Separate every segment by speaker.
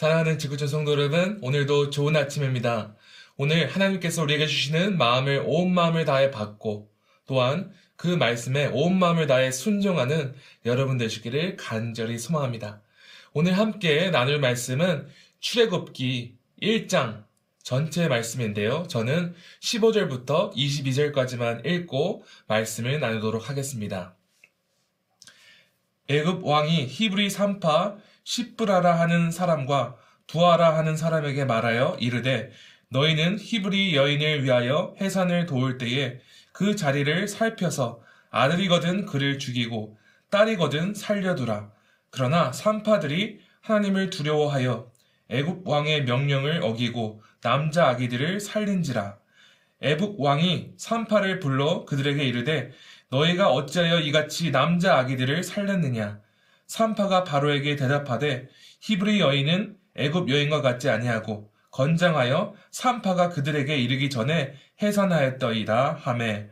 Speaker 1: 사랑하는 지구촌 성도 여러분, 오늘도 좋은 아침입니다. 오늘 하나님께서 우리에게 주시는 마음을 온 마음을 다해 받고 또한 그 말씀에 온 마음을 다해 순종하는 여러분 되시기를 간절히 소망합니다. 오늘 함께 나눌 말씀은 출애굽기 1장 전체 말씀인데요. 저는 15절부터 22절까지만 읽고 말씀을 나누도록 하겠습니다. 애굽 왕이 히브리 3파 시브라라 하는 사람과 부하라 하는 사람에게 말하여 이르되 너희는 히브리 여인을 위하여 해산을 도울 때에 그 자리를 살펴서 아들이거든 그를 죽이고 딸이거든 살려두라. 그러나 산파들이 하나님을 두려워하여 애굽 왕의 명령을 어기고 남자 아기들을 살린지라. 애굽 왕이 산파를 불러 그들에게 이르되 너희가 어찌하여 이같이 남자 아기들을 살렸느냐? 산파가 바로에게 대답하되 히브리 여인은 애굽 여인과 같지 아니하고 건장하여 산파가 그들에게 이르기 전에 해산하였더이다 하매.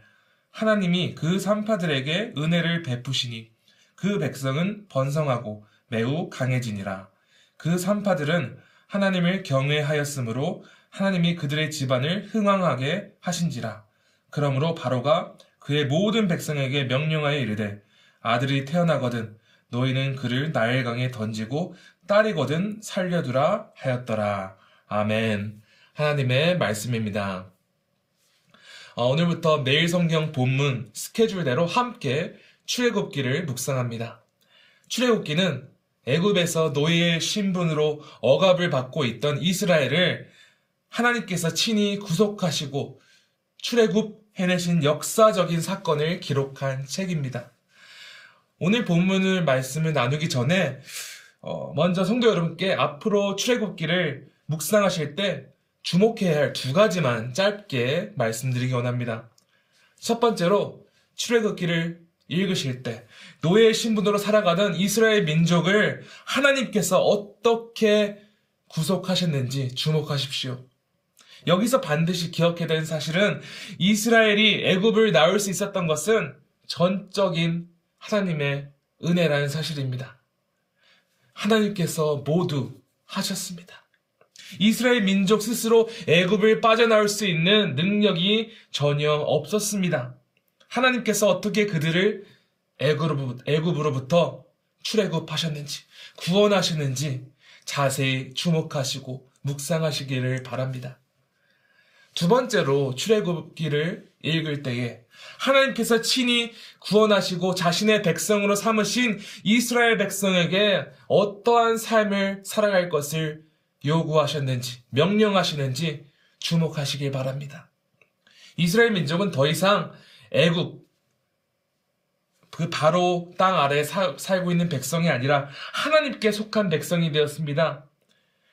Speaker 1: 하나님이 그 산파들에게 은혜를 베푸시니 그 백성은 번성하고 매우 강해지니라. 그 산파들은 하나님을 경외하였으므로 하나님이 그들의 집안을 흥왕하게 하신지라. 그러므로 바로가 그의 모든 백성에게 명령하여 이르되 아들이 태어나거든 너희는 그를 나일강에 던지고 딸이거든 살려두라 하였더라. 아멘. 하나님의 말씀입니다. 어, 오늘부터 매일 성경 본문 스케줄대로 함께 출애굽기를 묵상합니다. 출애굽기는 애굽에서 노예의 신분으로 억압을 받고 있던 이스라엘을 하나님께서 친히 구속하시고 출애굽 해내신 역사적인 사건을 기록한 책입니다. 오늘 본문을 말씀을 나누기 전에 어, 먼저 성도 여러분께 앞으로 출애굽기를 묵상하실 때 주목해야 할 두 가지만 짧게 말씀드리기 원합니다. 첫 번째로 출애굽기를 읽으실 때 노예의 신분으로 살아가던 이스라엘 민족을 하나님께서 어떻게 구속하셨는지 주목하십시오. 여기서 반드시 기억해야 되는 사실은 이스라엘이 애굽을 나올 수 있었던 것은 전적인 하나님의 은혜라는 사실입니다. 하나님께서 모두 하셨습니다. 이스라엘 민족 스스로 애굽을 빠져나올 수 있는 능력이 전혀 없었습니다. 하나님께서 어떻게 그들을 애굽으로부터 출애굽하셨는지 구원하셨는지 자세히 주목하시고 묵상하시기를 바랍니다. 두 번째로 출애굽기를 읽을 때에 하나님께서 친히 구원하시고 자신의 백성으로 삼으신 이스라엘 백성에게 어떠한 삶을 살아갈 것을 요구하셨는지, 명령하시는지 주목하시길 바랍니다. 이스라엘 민족은 더 이상 애굽, 그 바로 땅 아래 사, 살고 있는 백성이 아니라 하나님께 속한 백성이 되었습니다.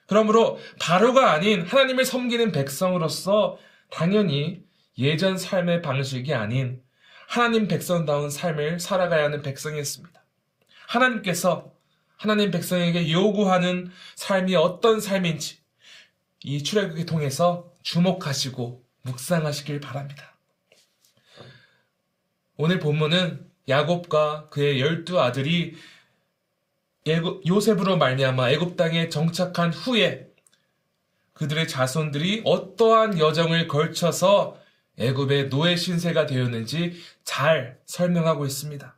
Speaker 1: 그러므로 바로가 아닌 하나님을 섬기는 백성으로서 당연히 예전 삶의 방식이 아닌 하나님 백성다운 삶을 살아가야 하는 백성이었습니다. 하나님께서 하나님 백성에게 요구하는 삶이 어떤 삶인지 이 출애굽을 통해서 주목하시고 묵상하시길 바랍니다. 오늘 본문은 야곱과 그의 열두 아들이 요셉으로 말미암아 애굽 땅에 정착한 후에 그들의 자손들이 어떠한 여정을 걸쳐서 애굽의 노예 신세가 되었는지 잘 설명하고 있습니다.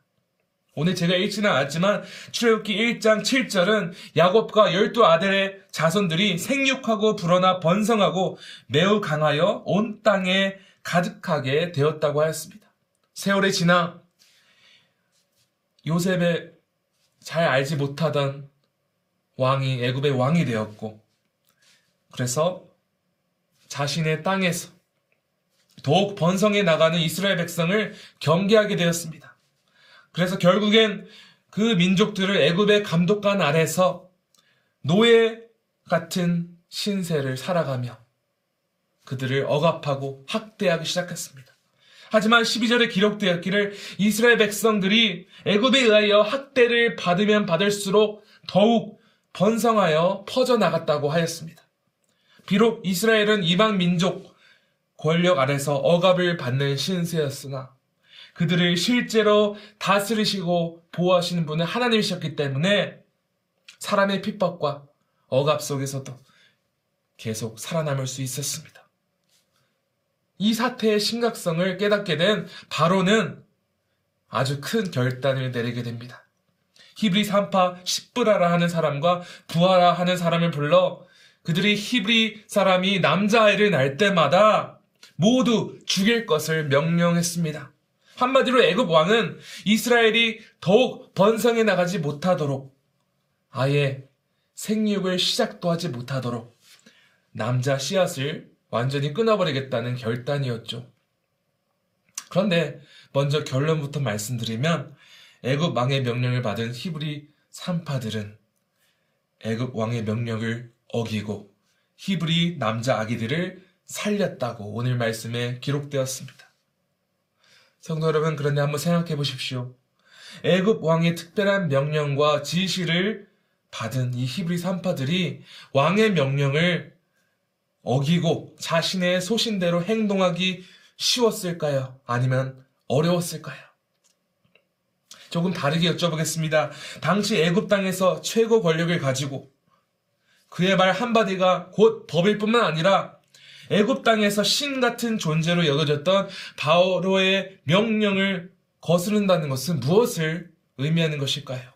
Speaker 1: 오늘 제가 읽지는 않았지만 출애굽기 1장 7절은 야곱과 열두 아들의 자손들이 생육하고 불어나 번성하고 매우 강하여 온 땅에 가득하게 되었다고 하였습니다. 세월이 지나 요셉의 잘 알지 못하던 왕이 애굽의 왕이 되었고 그래서 자신의 땅에서 더욱 번성해 나가는 이스라엘 백성을 경계하게 되었습니다. 그래서 결국엔 그 민족들을 애굽의 감독관 아래서 노예 같은 신세를 살아가며 그들을 억압하고 학대하기 시작했습니다. 하지만 12절에 기록되었기를 이스라엘 백성들이 애굽에 의하여 학대를 받으면 받을수록 더욱 번성하여 퍼져나갔다고 하였습니다. 비록 이스라엘은 이방 민족 권력 아래서 억압을 받는 신세였으나 그들을 실제로 다스리시고 보호하시는 분은 하나님이셨기 때문에 사람의 핍박과 억압 속에서도 계속 살아남을 수 있었습니다. 이 사태의 심각성을 깨닫게 된 바로는 아주 큰 결단을 내리게 됩니다. 히브리 산파 십브라라 하는 사람과 부하라 하는 사람을 불러 그들이 히브리 사람이 남자아이를 낳을 때마다 모두 죽일 것을 명령했습니다. 한마디로 애굽 왕은 이스라엘이 더욱 번성해 나가지 못하도록 아예 생육을 시작도 하지 못하도록 남자 씨앗을 완전히 끊어버리겠다는 결단이었죠. 그런데 먼저 결론부터 말씀드리면 애굽 왕의 명령을 받은 히브리 산파들은 애굽 왕의 명령을 어기고 히브리 남자 아기들을 살렸다고 오늘 말씀에 기록되었습니다. 성도 여러분 그런데 한번 생각해 보십시오. 애굽 왕의 특별한 명령과 지시를 받은 이 히브리 산파들이 왕의 명령을 어기고 자신의 소신대로 행동하기 쉬웠을까요? 아니면 어려웠을까요? 조금 다르게 여쭤보겠습니다. 당시 애굽 땅에서 최고 권력을 가지고 그의 말 한마디가 곧 법일 뿐만 아니라 애굽 땅에서 신 같은 존재로 여겨졌던 바오로의 명령을 거스른다는 것은 무엇을 의미하는 것일까요?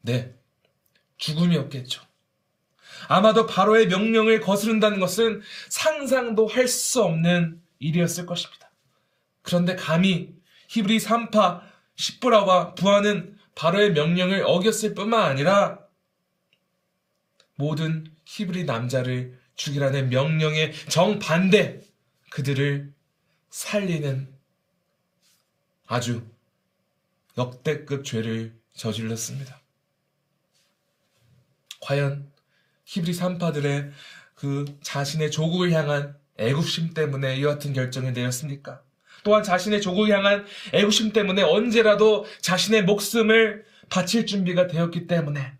Speaker 1: 네, 죽음이었겠죠. 아마도 바로의 명령을 거스른다는 것은 상상도 할 수 없는 일이었을 것입니다. 그런데 감히 히브리 산파 십부라와 부하는 바로의 명령을 어겼을 뿐만 아니라 모든 히브리 남자를 죽이라는 명령에 정반대 그들을 살리는 아주 역대급 죄를 저질렀습니다. 과연 히브리 산파들의 그 자신의 조국을 향한 애국심 때문에 이와 같은 결정을 내렸습니까? 또한 자신의 조국을 향한 애국심 때문에 언제라도 자신의 목숨을 바칠 준비가 되었기 때문에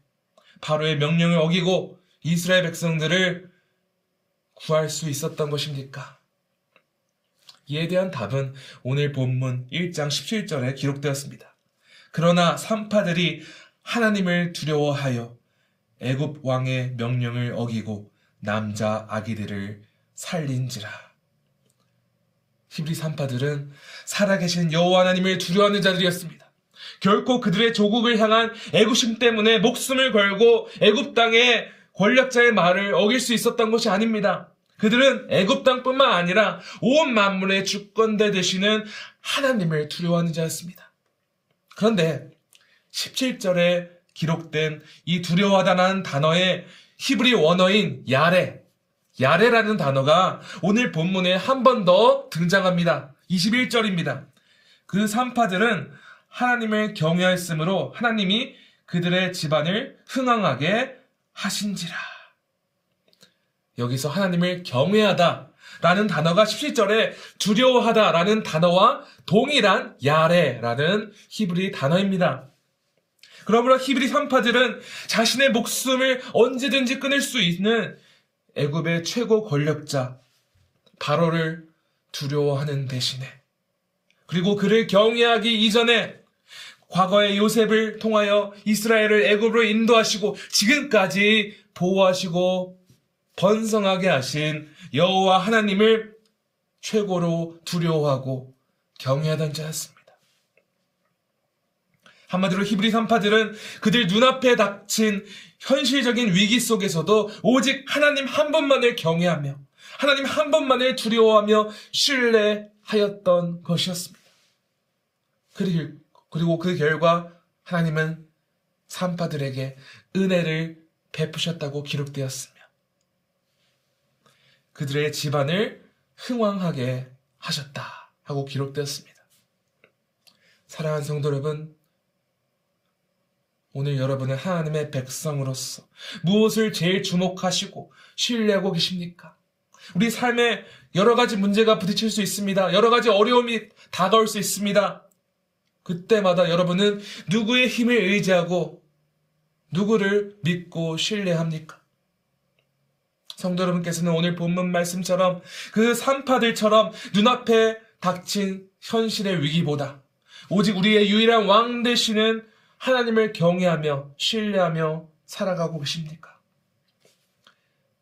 Speaker 1: 바로의 명령을 어기고 이스라엘 백성들을 구할 수 있었던 것입니까? 이에 대한 답은 오늘 본문 1장 17절에 기록되었습니다. 그러나 산파들이 하나님을 두려워하여 애굽 왕의 명령을 어기고 남자 아기들을 살린지라. 히브리 산파들은 살아계신 여호와 하나님을 두려워하는 자들이었습니다. 결코 그들의 조국을 향한 애굽심 때문에 목숨을 걸고 애굽 땅의 권력자의 말을 어길 수 있었던 것이 아닙니다. 그들은 애굽 땅뿐만 아니라 온 만물의 주권대 되시는 하나님을 두려워하는 자였습니다. 그런데 17절에 기록된 이 두려워하다는 단어의 히브리 원어인 야레, 야레라는 단어가 오늘 본문에 한 번 더 등장합니다. 21절입니다. 그 산파들은 하나님을 경외했으므로 하나님이 그들의 집안을 흥황하게 하신지라. 여기서 하나님을 경외하다 라는 단어가 17절에 두려워하다 라는 단어와 동일한 야레라는 히브리 단어입니다. 그러므로 히브리 산파들은 자신의 목숨을 언제든지 끊을 수 있는 애굽의 최고 권력자 바로를 두려워하는 대신에 그리고 그를 경외하기 이전에 과거의 요셉을 통하여 이스라엘을 애굽으로 인도하시고 지금까지 보호하시고 번성하게 하신 여호와 하나님을 최고로 두려워하고 경외하던 자였습니다. 한마디로 히브리 산파들은 그들 눈앞에 닥친 현실적인 위기 속에서도 오직 하나님 한 분만을 경외하며 하나님 한 분만을 두려워하며 신뢰하였던 것이었습니다. 그리고 그 결과 하나님은 산파들에게 은혜를 베푸셨다고 기록되었으며 그들의 집안을 흥왕하게 하셨다 하고 기록되었습니다. 사랑하는 성도 여러분, 오늘 여러분은 하나님의 백성으로서 무엇을 제일 주목하시고 신뢰하고 계십니까? 우리 삶에 여러 가지 문제가 부딪힐 수 있습니다. 여러 가지 어려움이 다가올 수 있습니다. 그때마다 여러분은 누구의 힘을 의지하고 누구를 믿고 신뢰합니까? 성도 여러분께서는 오늘 본문 말씀처럼 그 산파들처럼 눈앞에 닥친 현실의 위기보다 오직 우리의 유일한 왕 되시는 하나님을 경외하며 신뢰하며 살아가고 계십니까?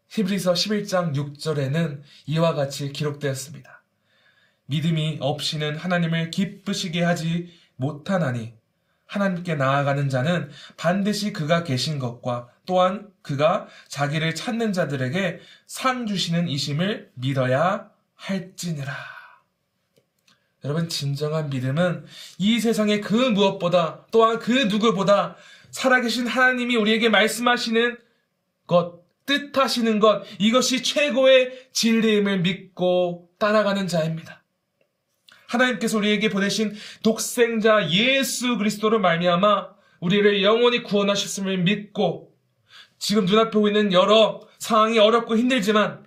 Speaker 1: 히브리서 11장 6절에는 이와 같이 기록되었습니다. 믿음이 없이는 하나님을 기쁘시게 하지 못하나니 하나님께 나아가는 자는 반드시 그가 계신 것과 또한 그가 자기를 찾는 자들에게 상 주시는 이심을 믿어야 할지니라. 여러분, 진정한 믿음은 이 세상의 그 무엇보다 또한 그 누구보다 살아계신 하나님이 우리에게 말씀하시는 것, 뜻하시는 것, 이것이 최고의 진리임을 믿고 따라가는 자입니다. 하나님께서 우리에게 보내신 독생자 예수 그리스도로 말미암아 우리를 영원히 구원하셨음을 믿고 지금 눈앞에 보이는 여러 상황이 어렵고 힘들지만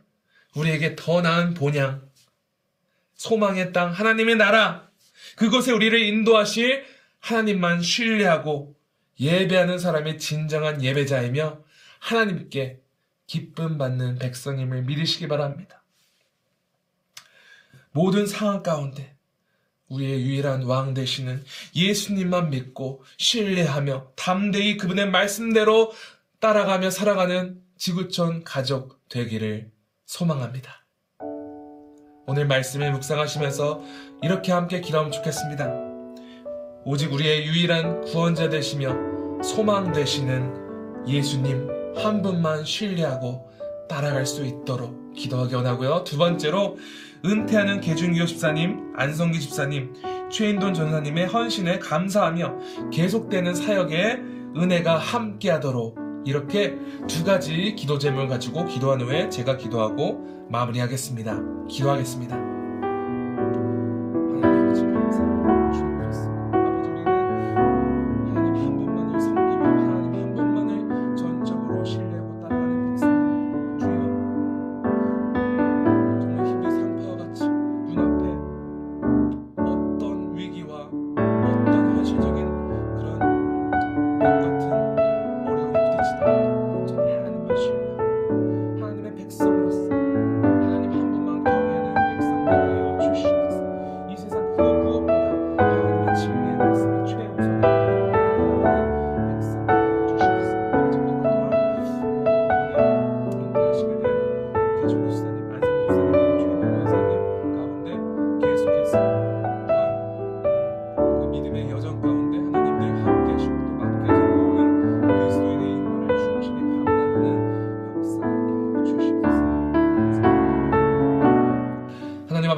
Speaker 1: 우리에게 더 나은 본향, 소망의 땅, 하나님의 나라, 그곳에 우리를 인도하실 하나님만 신뢰하고 예배하는 사람의 진정한 예배자이며 하나님께 기쁨 받는 백성임을 믿으시기 바랍니다. 모든 상황 가운데 우리의 유일한 왕 되시는 예수님만 믿고 신뢰하며 담대히 그분의 말씀대로 따라가며 살아가는 지구촌 가족 되기를 소망합니다. 오늘 말씀을 묵상하시면서 이렇게 함께 기도하면 좋겠습니다. 오직 우리의 유일한 구원자 되시며 소망 되시는 예수님 한 분만 신뢰하고 따라갈 수 있도록 기도하기 원하고요. 두 번째로 은퇴하는 개중교 집사님, 안성기 집사님, 최인돈 전사님의 헌신에 감사하며 계속되는 사역에 은혜가 함께하도록 이렇게 두 가지 기도 제목을 가지고 기도한 후에 제가 기도하고 마무리하겠습니다. 기도하겠습니다.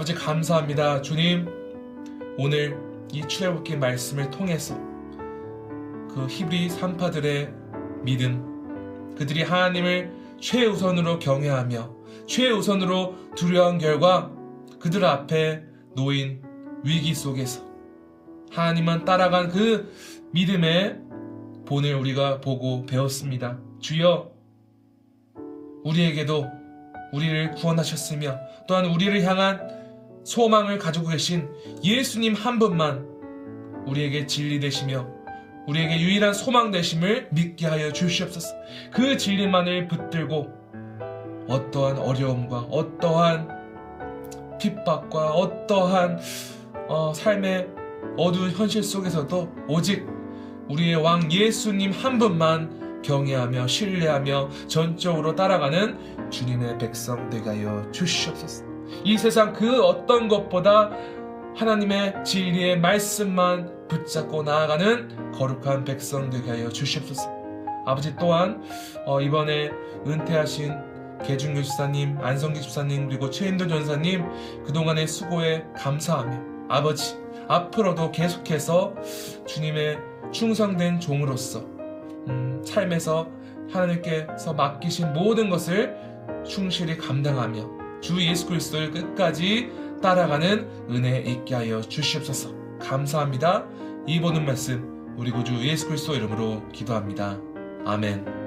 Speaker 1: 아버지 감사합니다 주님 오늘 이 출애굽기 말씀을 통해서 그 히브리 산파들의 믿음 그들이 하나님을 최우선으로 경외하며 최우선으로 두려운 결과 그들 앞에 놓인 위기 속에서 하나님만 따라간 그 믿음의 본을 우리가 보고 배웠습니다. 주여, 우리에게도 우리를 구원하셨으며 또한 우리를 향한 소망을 가지고 계신 예수님 한 분만 우리에게 진리 되시며 우리에게 유일한 소망 되심을 믿게 하여 주시옵소서. 그 진리만을 붙들고 어떠한 어려움과 어떠한 핍박과 어떠한 어, 삶의 어두운 현실 속에서도 오직 우리의 왕 예수님 한 분만 경외하며 신뢰하며 전적으로 따라가는 주님의 백성 되게 하여 주시옵소서. 이 세상 그 어떤 것보다 하나님의 진리의 말씀만 붙잡고 나아가는 거룩한 백성 되게 하여 주시옵소서. 아버지 또한 어, 이번에 은퇴하신 개중교 집사님, 안성기 집사님 그리고 최인도 전사님 그동안의 수고에 감사하며 아버지 앞으로도 계속해서 주님의 충성된 종으로서 음, 삶에서 하나님께서 맡기신 모든 것을 충실히 감당하며 주 예수 그리스도를 끝까지 따라가는 은혜 있게 하여 주시옵소서. 감사합니다. 이 보는 말씀 우리 구주 예수 그리스도 이름으로 기도합니다. 아멘.